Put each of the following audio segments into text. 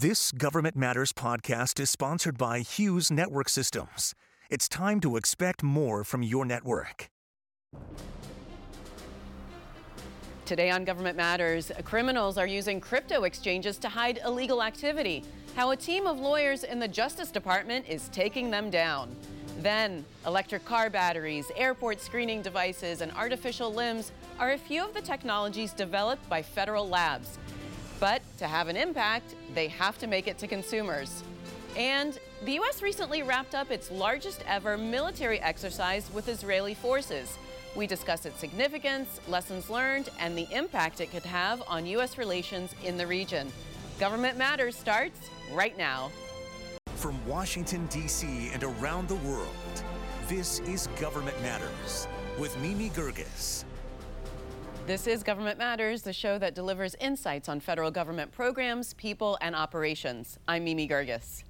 This Government Matters podcast is sponsored by Hughes Network Systems. It's time to expect more from your network. Today on Government Matters, criminals are using crypto exchanges to hide illegal activity. How a team of lawyers in the Justice Department is taking them down. Then, electric car batteries, airport screening devices, and artificial limbs are a few of the technologies developed by federal labs. But to have an impact, they have to make it to consumers. And the U.S. recently wrapped up its largest ever military exercise with Israeli forces. We discuss its significance, lessons learned, and the impact it could have on U.S. relations in the region. Government Matters starts right now. From Washington, D.C. and around the world, this is Government Matters with Mimi Geerges. This is Government Matters, the show that delivers insights on federal government programs, people, and operations. I'm Mimi Geerges.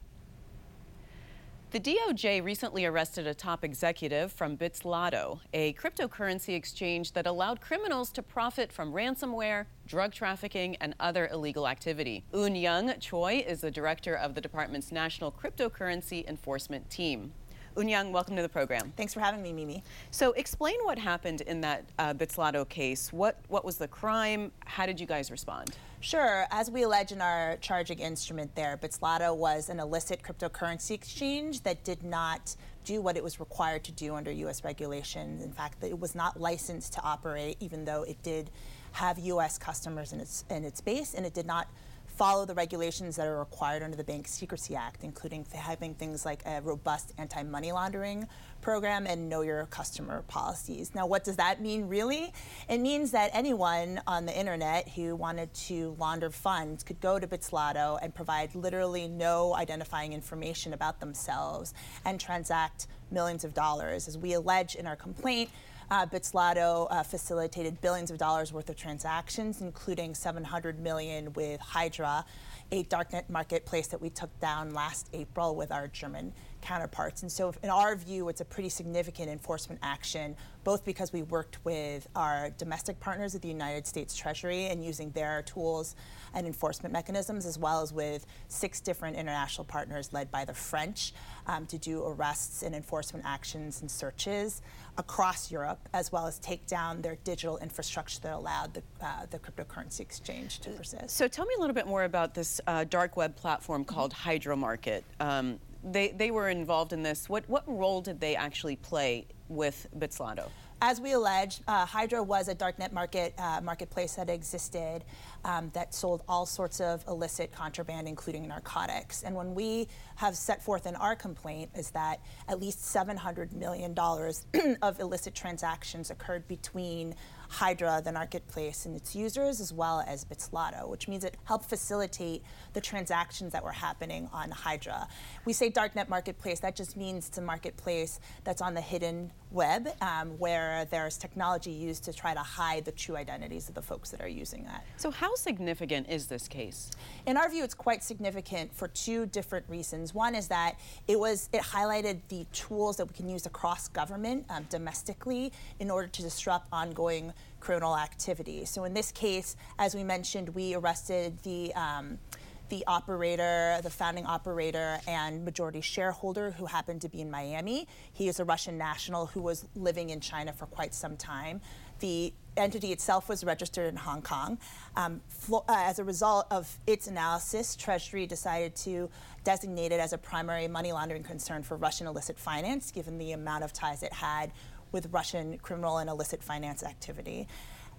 The DOJ recently arrested a top executive from Bitzlato, a cryptocurrency exchange that allowed criminals to profit from ransomware, drug trafficking, and other illegal activity. Eun Young Choi is the director of the department's National Cryptocurrency Enforcement Team. Eunyoung, welcome to the program. Thanks for having me, Mimi. So, explain what happened in that uh, Bitzlato case. What what was the crime? How did you guys respond? Sure. As we allege in our charging instrument there, Bitzlato was an illicit cryptocurrency exchange that did not do what it was required to do under U.S. regulations. In fact, it was not licensed to operate, even though it did have U.S. customers in its in its base, and it did not follow the regulations that are required under the Bank Secrecy Act, including having things like a robust anti money laundering program and know your customer policies. Now, what does that mean really? It means that anyone on the internet who wanted to launder funds could go to Bitzlato and provide literally no identifying information about themselves and transact millions of dollars. As we allege in our complaint, uh, Bitzlato uh, facilitated billions of dollars worth of transactions, including 700 million with Hydra, a darknet marketplace that we took down last April with our German counterparts. And so, in our view, it's a pretty significant enforcement action, both because we worked with our domestic partners at the United States Treasury and using their tools and enforcement mechanisms, as well as with six different international partners led by the French um, to do arrests and enforcement actions and searches across Europe, as well as take down their digital infrastructure that allowed the, uh, the cryptocurrency exchange to persist. So, tell me a little bit more about this uh, dark web platform called Hydra Market. Um, they, they were involved in this. What, what role did they actually play with Bitzlato? As we allege, uh, Hydra was a darknet market uh, marketplace that existed um, that sold all sorts of illicit contraband, including narcotics. And when we have set forth in our complaint is that at least $700 million of illicit transactions occurred between Hydra, the marketplace, and its users, as well as Bitzlato, which means it helped facilitate the transactions that were happening on Hydra. We say darknet marketplace, that just means it's a marketplace that's on the hidden web um, where there's technology used to try to hide the true identities of the folks that are using that. So, how significant is this case? In our view, it's quite significant for two different reasons. One is that it was it highlighted the tools that we can use across government um, domestically in order to disrupt ongoing criminal activity. So, in this case, as we mentioned, we arrested the um, the operator, the founding operator and majority shareholder who happened to be in Miami. He is a Russian national who was living in China for quite some time. The entity itself was registered in Hong Kong. Um, uh, as a result of its analysis, Treasury decided to designate it as a primary money laundering concern for Russian illicit finance, given the amount of ties it had with Russian criminal and illicit finance activity.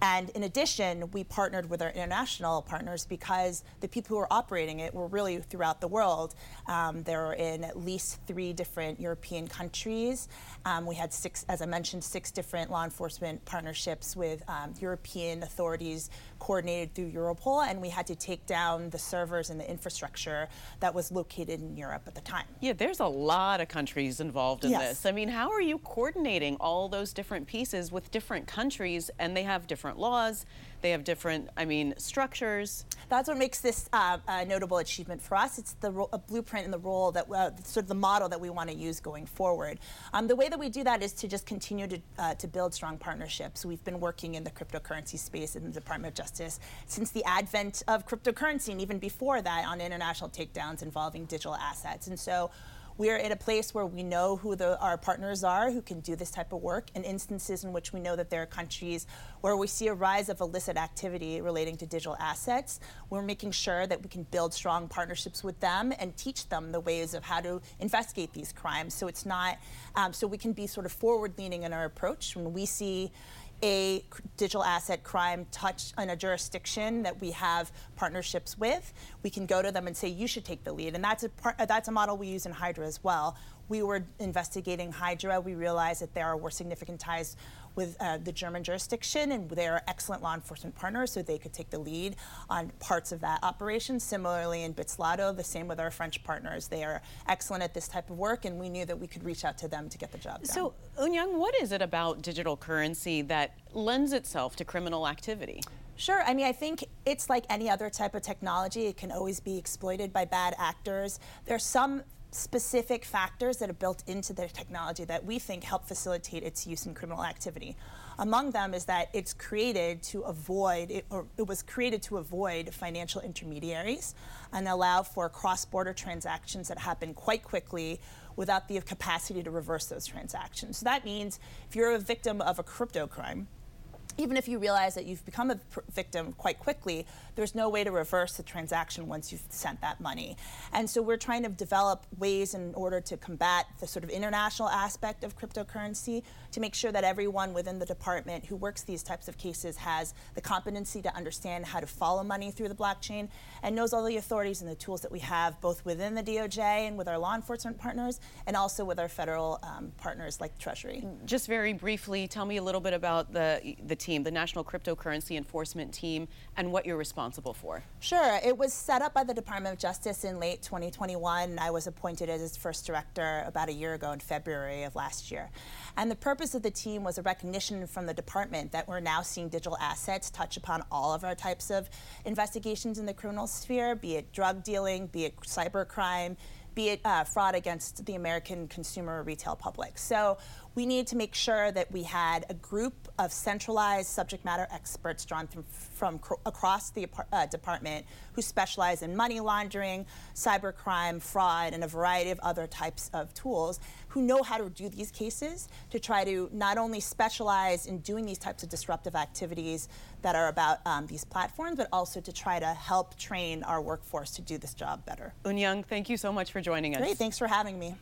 And in addition, we partnered with our international partners because the people who were operating it were really throughout the world. Um, they were in at least three different European countries. Um, we had six, as I mentioned, six different law enforcement partnerships with um, European authorities coordinated through Europol, and we had to take down the servers and the infrastructure that was located in Europe at the time. Yeah, there's a lot of countries involved in yes. this. I mean, how are you coordinating all those different pieces with different countries and they have different different laws, they have different, I mean, structures. That's what makes this uh, a notable achievement for us. It's the blueprint and the role that uh, sort of the model that we want to use going forward. Um, the way that we do that is to just continue to, uh, to build strong partnerships. We've been working in the cryptocurrency space in the Department of Justice since the advent of cryptocurrency, and even before that, on international takedowns involving digital assets. And so we're at a place where we know who the, our partners are who can do this type of work, and instances in which we know that there are countries where we see a rise of illicit activity relating to digital assets. We're making sure that we can build strong partnerships with them and teach them the ways of how to investigate these crimes. So it's not, um, so we can be sort of forward leaning in our approach when we see a digital asset crime touch in a jurisdiction that we have partnerships with, we can go to them and say, you should take the lead. And that's a, part, that's a model we use in Hydra as well. We were investigating Hydra. We realized that there were significant ties with uh, the German jurisdiction, and they are excellent law enforcement partners, so they could take the lead on parts of that operation. Similarly, in Bitzlato, the same with our French partners. They are excellent at this type of work, and we knew that we could reach out to them to get the job done. So, Eunyoung, what is it about digital currency that lends itself to criminal activity? Sure. I mean, I think it's like any other type of technology. It can always be exploited by bad actors. There's some specific factors that are built into the technology that we think help facilitate its use in criminal activity. Among them is that it's created to avoid, it, or it was created to avoid financial intermediaries and allow for cross-border transactions that happen quite quickly without the capacity to reverse those transactions. So that means if you're a victim of a crypto crime, even if you realize that you've become a victim quite quickly, there's no way to reverse the transaction once you've sent that money. And so we're trying to develop ways in order to combat the sort of international aspect of cryptocurrency to make sure that everyone within the department who works these types of cases has the competency to understand how to follow money through the blockchain and knows all the authorities and the tools that we have both within the DOJ and with our law enforcement partners and also with our federal um, partners like Treasury. Just very briefly, tell me a little bit about the, the team, the National Cryptocurrency Enforcement Team, and what you're responsible for. Sure. It was set up by the Department of Justice in late 2021. I was appointed as its first director about a year ago in February of last year. And the purpose of the team was a recognition from the department that we're now seeing digital assets touch upon all of our types of investigations in the criminal sphere, be it drug dealing, be it cybercrime, be it uh, fraud against the American consumer retail public. So we needed to make sure that we had a group of centralized subject matter experts drawn from, from cr- across the uh, department who specialize in money laundering, cybercrime, fraud, and a variety of other types of tools who know how to do these cases to try to not only specialize in doing these types of disruptive activities that are about um, these platforms, but also to try to help train our workforce to do this job better. Eunyoung, thank you so much for joining us. Great, thanks for having me.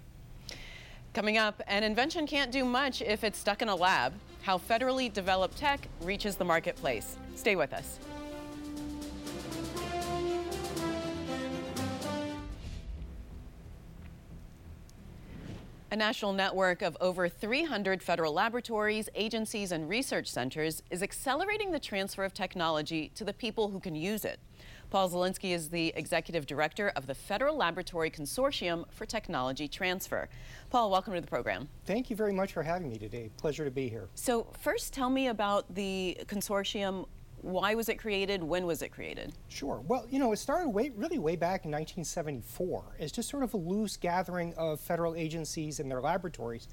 Coming up, an invention can't do much if it's stuck in a lab. How federally developed tech reaches the marketplace. Stay with us. A national network of over 300 federal laboratories, agencies, and research centers is accelerating the transfer of technology to the people who can use it. Paul Zielinski is the executive director of the Federal Laboratory Consortium for Technology Transfer. Paul, welcome to the program. Thank you very much for having me today. Pleasure to be here. So, first, tell me about the consortium. Why was it created? When was it created? Sure. Well, you know, it started way, really way back in 1974 as just sort of a loose gathering of federal agencies and their laboratories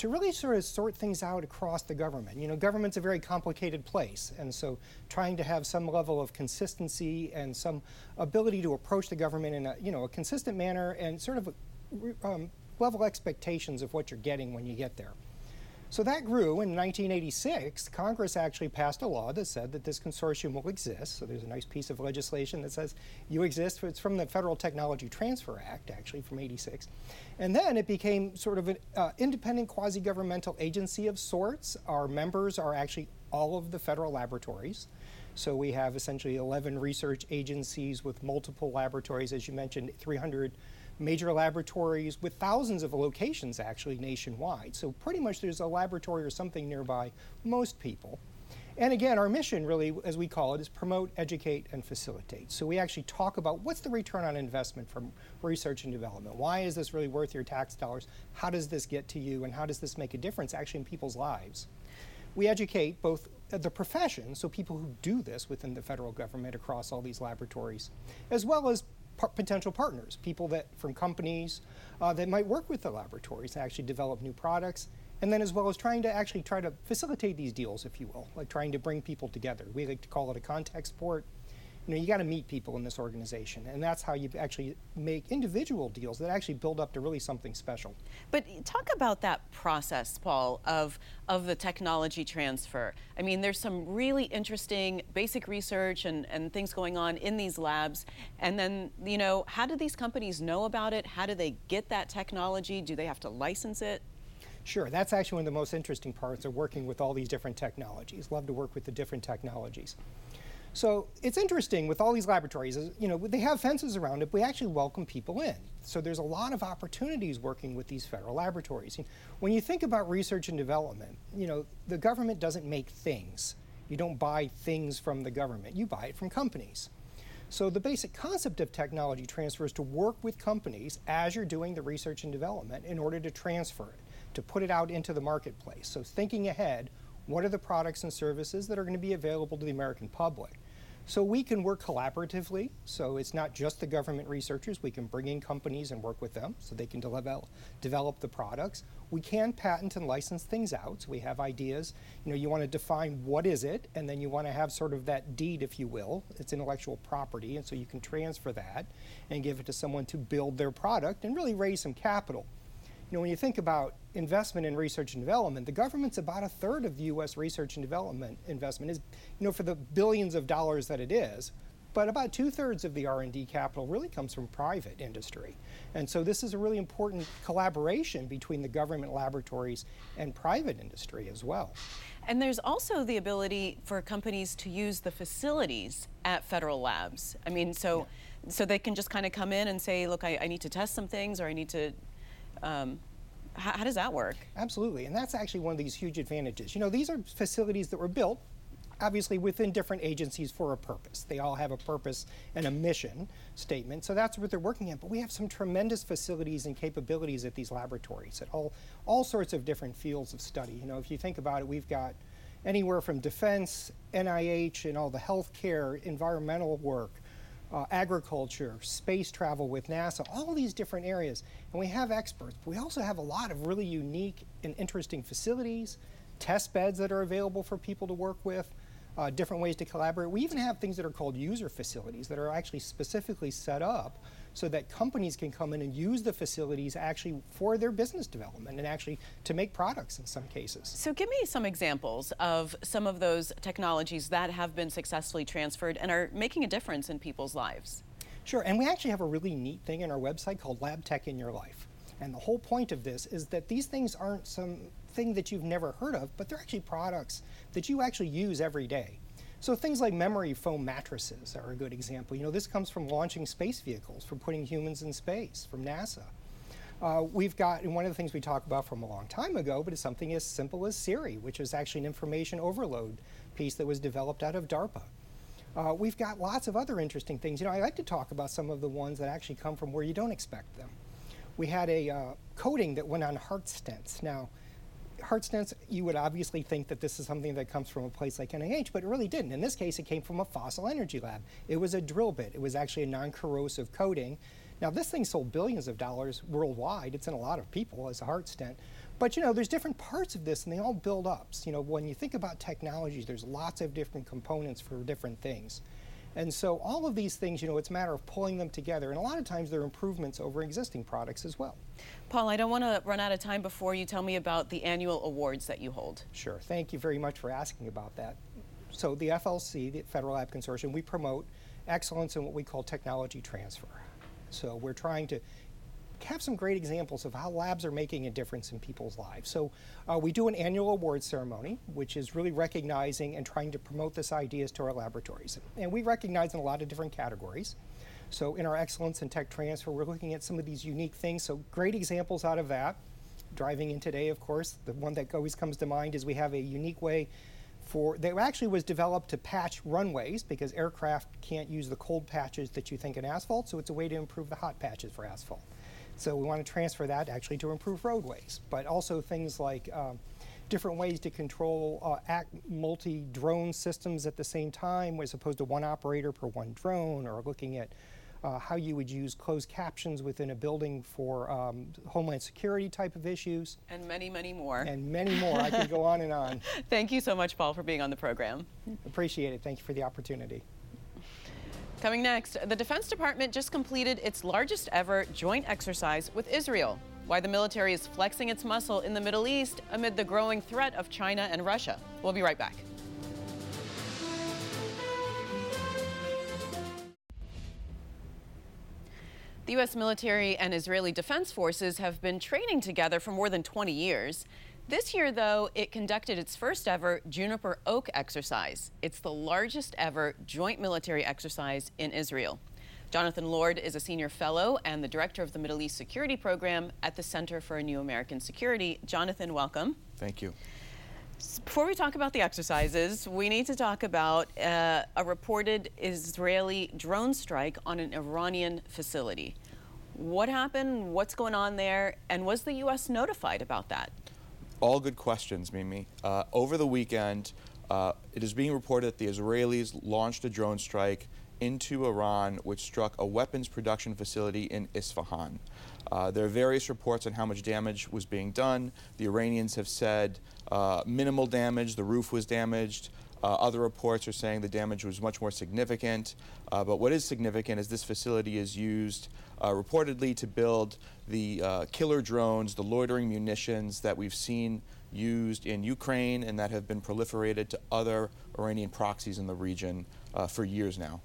to really sort of sort things out across the government. You know, government's a very complicated place, and so trying to have some level of consistency and some ability to approach the government in a you know a consistent manner and sort of um, level expectations of what you're getting when you get there. So that grew. In 1986, Congress actually passed a law that said that this consortium will exist. So there's a nice piece of legislation that says you exist. It's from the Federal Technology Transfer Act, actually, from 86. And then it became sort of an uh, independent quasi governmental agency of sorts. Our members are actually all of the federal laboratories. So we have essentially 11 research agencies with multiple laboratories, as you mentioned, 300 major laboratories with thousands of locations actually nationwide. So pretty much there's a laboratory or something nearby most people. And again, our mission really, as we call it, is promote, educate, and facilitate. So we actually talk about what's the return on investment from research and development? Why is this really worth your tax dollars? How does this get to you? And how does this make a difference actually in people's lives? We educate both the profession, so people who do this within the federal government across all these laboratories, as well as potential partners, people that from companies uh, that might work with the laboratories to actually develop new products, and then as well as trying to actually try to facilitate these deals, if you will, like trying to bring people together. We like to call it a contact sport you know, you got to meet people in this organization, and that's how you actually make individual deals that actually build up to really something special. But talk about that process, Paul, of of the technology transfer. I mean, there's some really interesting basic research and, and things going on in these labs, and then you know, how do these companies know about it? How do they get that technology? Do they have to license it? Sure, that's actually one of the most interesting parts of working with all these different technologies. Love to work with the different technologies. So it's interesting with all these laboratories, you know, they have fences around it, but we actually welcome people in. So there's a lot of opportunities working with these federal laboratories. When you think about research and development, you know, the government doesn't make things. You don't buy things from the government, you buy it from companies. So the basic concept of technology transfer is to work with companies as you're doing the research and development in order to transfer it, to put it out into the marketplace. So thinking ahead, what are the products and services that are going to be available to the American public? So we can work collaboratively. So it's not just the government researchers. We can bring in companies and work with them so they can develop, develop the products. We can patent and license things out. So we have ideas. You know, you want to define what is it, and then you want to have sort of that deed, if you will. It's intellectual property, and so you can transfer that and give it to someone to build their product and really raise some capital. You know, when you think about investment in research and development, the government's about a third of the U.S. research and development investment is, you know, for the billions of dollars that it is. But about two-thirds of the R&D capital really comes from private industry. And so this is a really important collaboration between the government laboratories and private industry as well. And there's also the ability for companies to use the facilities at federal labs. I mean, so yeah. so they can just kind of come in and say, look, I, I need to test some things or I need to um, how, how does that work? Absolutely, and that's actually one of these huge advantages. You know, these are facilities that were built obviously within different agencies for a purpose. They all have a purpose and a mission statement, so that's what they're working at. But we have some tremendous facilities and capabilities at these laboratories at all, all sorts of different fields of study. You know, if you think about it, we've got anywhere from defense, NIH, and all the healthcare, environmental work, uh, agriculture, space travel with NASA, all these different areas. And we have experts. But we also have a lot of really unique and interesting facilities, test beds that are available for people to work with, uh, different ways to collaborate. We even have things that are called user facilities that are actually specifically set up so that companies can come in and use the facilities actually for their business development and actually to make products in some cases. So give me some examples of some of those technologies that have been successfully transferred and are making a difference in people's lives. Sure, and we actually have a really neat thing in our website called Lab Tech in Your Life. And the whole point of this is that these things aren't some thing that you've never heard of, but they're actually products that you actually use every day. So things like memory foam mattresses are a good example. You know, this comes from launching space vehicles, from putting humans in space, from NASA. Uh, we've got, and one of the things we talked about from a long time ago, but it's something as simple as Siri, which is actually an information overload piece that was developed out of DARPA. Uh, we've got lots of other interesting things. You know, I like to talk about some of the ones that actually come from where you don't expect them. We had a uh, coating that went on heart stents. Now, heart stents, you would obviously think that this is something that comes from a place like NIH, but it really didn't. In this case, it came from a fossil energy lab. It was a drill bit. It was actually a non-corrosive coating. Now, this thing sold billions of dollars worldwide. It's in a lot of people as a heart stent. But you know, there's different parts of this, and they all build up. So, you know, when you think about technology, there's lots of different components for different things. And so all of these things, you know, it's a matter of pulling them together. And a lot of times they're improvements over existing products as well. Paul, I don't want to run out of time before you tell me about the annual awards that you hold. Sure. Thank you very much for asking about that. So the FLC, the Federal Lab Consortium, we promote excellence in what we call technology transfer. So we're trying to have some great examples of how labs are making a difference in people's lives. So uh, we do an annual award ceremony, which is really recognizing and trying to promote this ideas to our laboratories. And we recognize in a lot of different categories. So in our excellence in tech transfer, we're looking at some of these unique things. So great examples out of that. Driving in today, of course, the one that always comes to mind is we have a unique way for, that actually was developed to patch runways because aircraft can't use the cold patches that you think in asphalt, so it's a way to improve the hot patches for asphalt. So we want to transfer that actually to improve roadways, but also things like um, different ways to control uh, multi drone systems at the same time, as opposed to one operator per one drone, or looking at uh, how you would use closed captions within a building for um, homeland security type of issues. And many, many more. And many more. I could go on and on. Thank you so much, Paul, for being on the program. Appreciate it. Thank you for the opportunity. Coming next, the Defense Department just completed its largest ever joint exercise with Israel. Why the military is flexing its muscle in the Middle East amid the growing threat of China and Russia. We'll be right back. The U.S. military and Israeli defense forces have been training together for more than 20 years. This year, though, it conducted its first ever Juniper Oak exercise. It's the largest ever joint military exercise in Israel. Jonathan Lord is a senior fellow and the director of the Middle East Security Program at the Center for a New American Security. Jonathan, welcome. Thank you. Before we talk about the exercises, we need to talk about uh, a reported Israeli drone strike on an Iranian facility. What happened? What's going on there? And was the U.S. notified about that? All good questions, Mimi. Uh, over the weekend, uh, it is being reported that the Israelis launched a drone strike into Iran, which struck a weapons production facility in Isfahan. Uh, there are various reports on how much damage was being done. The Iranians have said uh, minimal damage, the roof was damaged. Uh, other reports are saying the damage was much more significant. Uh, but what is significant is this facility is used reportedly to build the uh, killer drones, the loitering munitions that we've seen used in Ukraine and that have been proliferated to other Iranian proxies in the region for years now.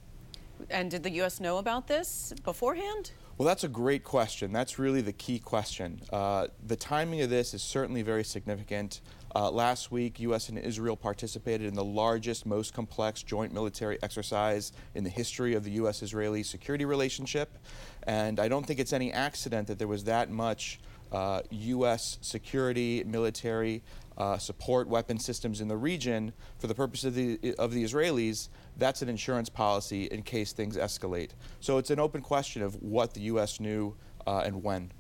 And did the U.S. know about this beforehand? Well, that's a great question. That's really the key question. Uh, the timing of this is certainly very significant. Uh, last week, U.S. and Israel participated in the largest, most complex joint military exercise in the history of the U.S. Israeli security relationship. And I don't think it's any accident that there was that much uh, U.S. security, military uh, support weapon systems in the region for the purpose of the, of the Israelis, that's an insurance policy in case things escalate. So it's an open question of what the U.S. knew uh, and when.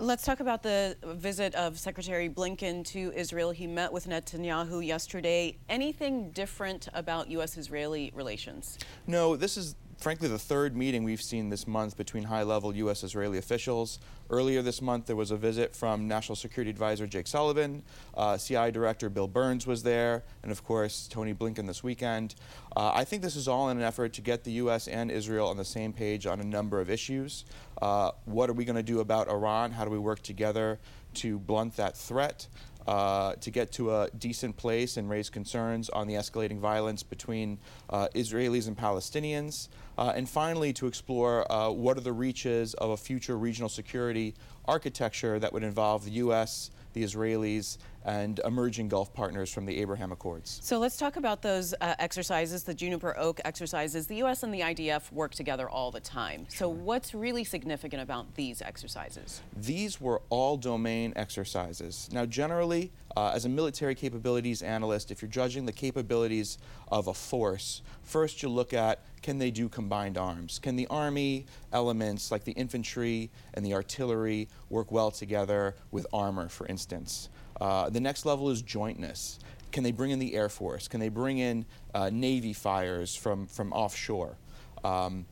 Let's talk about the visit of Secretary Blinken to Israel. He met with Netanyahu yesterday. Anything different about U.S. Israeli relations? No, this is frankly, the third meeting we've seen this month between high level U.S. Israeli officials. Earlier this month, there was a visit from National Security Advisor Jake Sullivan. Uh, CI Director Bill Burns was there, and of course, Tony Blinken this weekend. Uh, I think this is all in an effort to get the U.S. and Israel on the same page on a number of issues. Uh, what are we going to do about Iran? How do we work together to blunt that threat? Uh, to get to a decent place and raise concerns on the escalating violence between uh, Israelis and Palestinians. Uh, and finally, to explore uh, what are the reaches of a future regional security architecture that would involve the U.S., the Israelis, and emerging Gulf partners from the Abraham Accords. So let's talk about those uh, exercises, the Juniper Oak exercises. The U.S. and the IDF work together all the time. So what's really significant about these exercises? These were all domain exercises. Now, generally, uh, as a military capabilities analyst, if you're judging the capabilities of a force, first you look at can they do combined arms? Can the Army elements like the infantry and the artillery work well together with armor, for instance? Uh, the next level is jointness. Can they bring in the Air Force? Can they bring in uh, Navy fires from, from offshore? Um,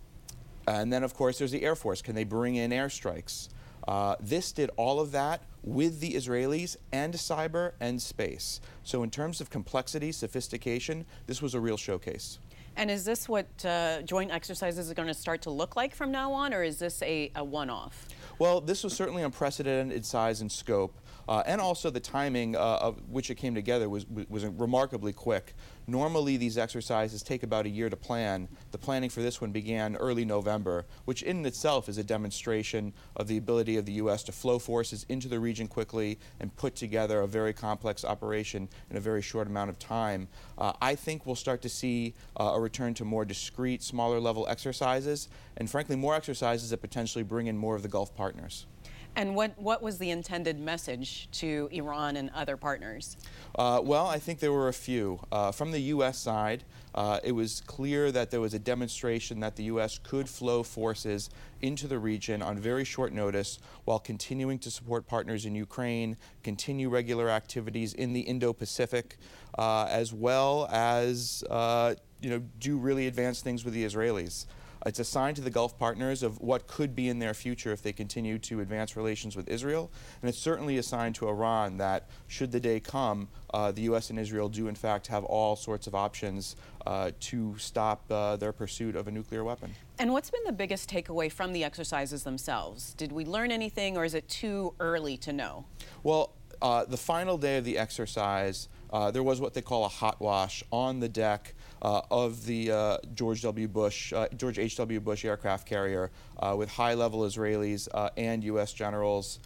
and then, of course, there's the Air Force. Can they bring in airstrikes? Uh, this did all of that with the Israelis and cyber and space. So, in terms of complexity, sophistication, this was a real showcase. And is this what uh, joint exercises are going to start to look like from now on, or is this a, a one off? Well, this was certainly unprecedented in size and scope. Uh, and also the timing uh, of which it came together was, was remarkably quick. Normally, these exercises take about a year to plan. The planning for this one began early November, which in itself is a demonstration of the ability of the U.S. to flow forces into the region quickly and put together a very complex operation in a very short amount of time. Uh, I think we'll start to see uh, a return to more discrete, smaller level exercises, and frankly, more exercises that potentially bring in more of the Gulf partners. And what, what was the intended message to Iran and other partners? Uh, well, I think there were a few. Uh, from the U.S. side, uh, it was clear that there was a demonstration that the U.S. could flow forces into the region on very short notice while continuing to support partners in Ukraine, continue regular activities in the Indo-Pacific, uh, as well as uh, you know do really advanced things with the Israelis. It's a sign to the Gulf partners of what could be in their future if they continue to advance relations with Israel. And it's certainly a sign to Iran that, should the day come, uh, the U.S. and Israel do, in fact, have all sorts of options uh, to stop uh, their pursuit of a nuclear weapon. And what's been the biggest takeaway from the exercises themselves? Did we learn anything, or is it too early to know? Well, uh, the final day of the exercise, uh, there was what they call a hot wash on the deck uh, of the uh, George W. Bush, uh, George H.W. Bush aircraft carrier uh, with high-level Israelis and U.S. generals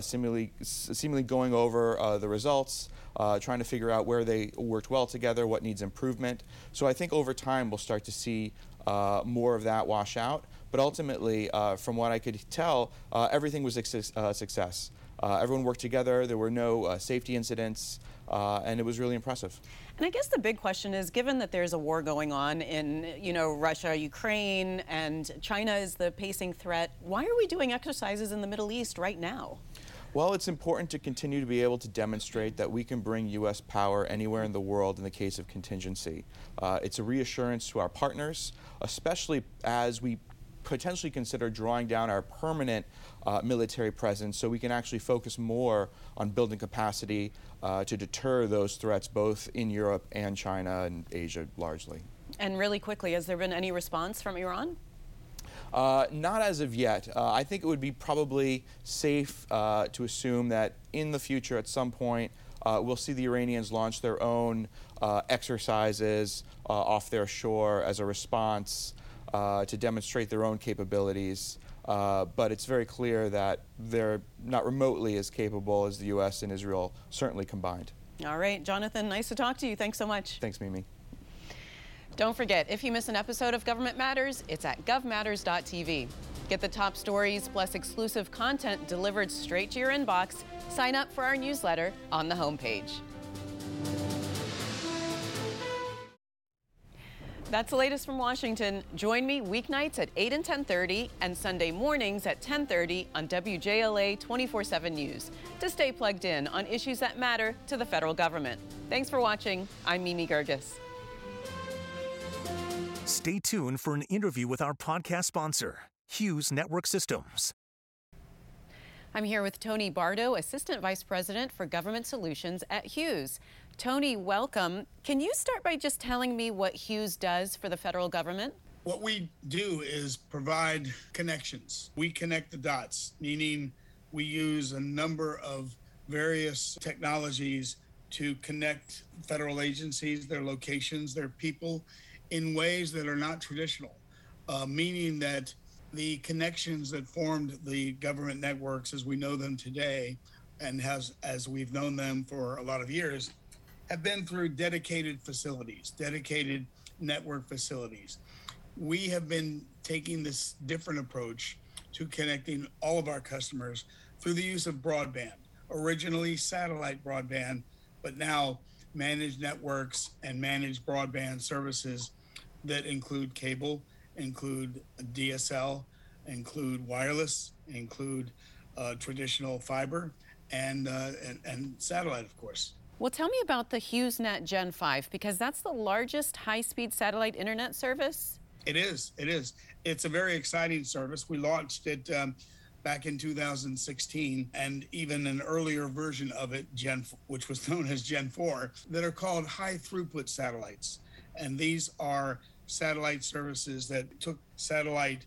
seemingly, seemingly going over the results, trying to figure out where they worked well together, what needs improvement. So I think over time we'll start to see more of that wash out. But ultimately, from what I could tell, everything was a success. Uh, everyone worked together. There were no uh, safety incidents, uh, and it was really impressive. And I guess the big question is, given that there's a war going on in, you know, Russia, Ukraine, and China is the pacing threat, why are we doing exercises in the Middle East right now? Well, it's important to continue to be able to demonstrate that we can bring U.S. power anywhere in the world in the case of contingency. Uh, it's a reassurance to our partners, especially as we potentially consider drawing down our permanent uh, military presence so we can actually focus more on building capacity uh, to deter those threats both in Europe and China and Asia largely. And really quickly, has there been any response from Iran? Uh, not as of yet. Uh, I think it would be probably safe uh, to assume that in the future, at some point, uh, we'll see the Iranians launch their own uh, exercises uh, off their shore as a response to demonstrate their own capabilities. Uh, but it's very clear that they're not remotely as capable as the U.S. and Israel, certainly combined. All right, Jonathan, nice to talk to you. Thanks so much. Thanks, Mimi. Don't forget, if you miss an episode of Government Matters, it's at govmatters.tv. Get the top stories plus exclusive content delivered straight to your inbox. Sign up for our newsletter on the homepage. That's the latest from Washington. Join me weeknights at 8 and 10:30 and Sunday mornings at 10:30 on WJLA 24/7 News to stay plugged in on issues that matter to the federal government. Thanks for watching. I'm Mimi Geerges. Stay tuned for an interview with our podcast sponsor, Hughes Network Systems. I'm here with Tony Bardo, Assistant Vice President for Government Solutions at Hughes. Tony, welcome. Can you start by just telling me what Hughes does for the federal government? What we do is provide connections. We connect the dots, meaning we use a number of various technologies to connect federal agencies, their locations, their people in ways that are not traditional, uh, meaning that the connections that formed the government networks as we know them today and has as we've known them for a lot of years have been through dedicated facilities, dedicated network facilities. We have been taking this different approach to connecting all of our customers through the use of broadband, originally satellite broadband, but now managed networks and managed broadband services that include cable, include DSL, include wireless, include uh, traditional fiber, and, uh, and, and satellite, of course. Well, tell me about the HughesNet Gen 5 because that's the largest high speed satellite internet service. It is. It is. It's a very exciting service. We launched it um, back in 2016 and even an earlier version of it, Gen, which was known as Gen 4, that are called high throughput satellites. And these are satellite services that took satellite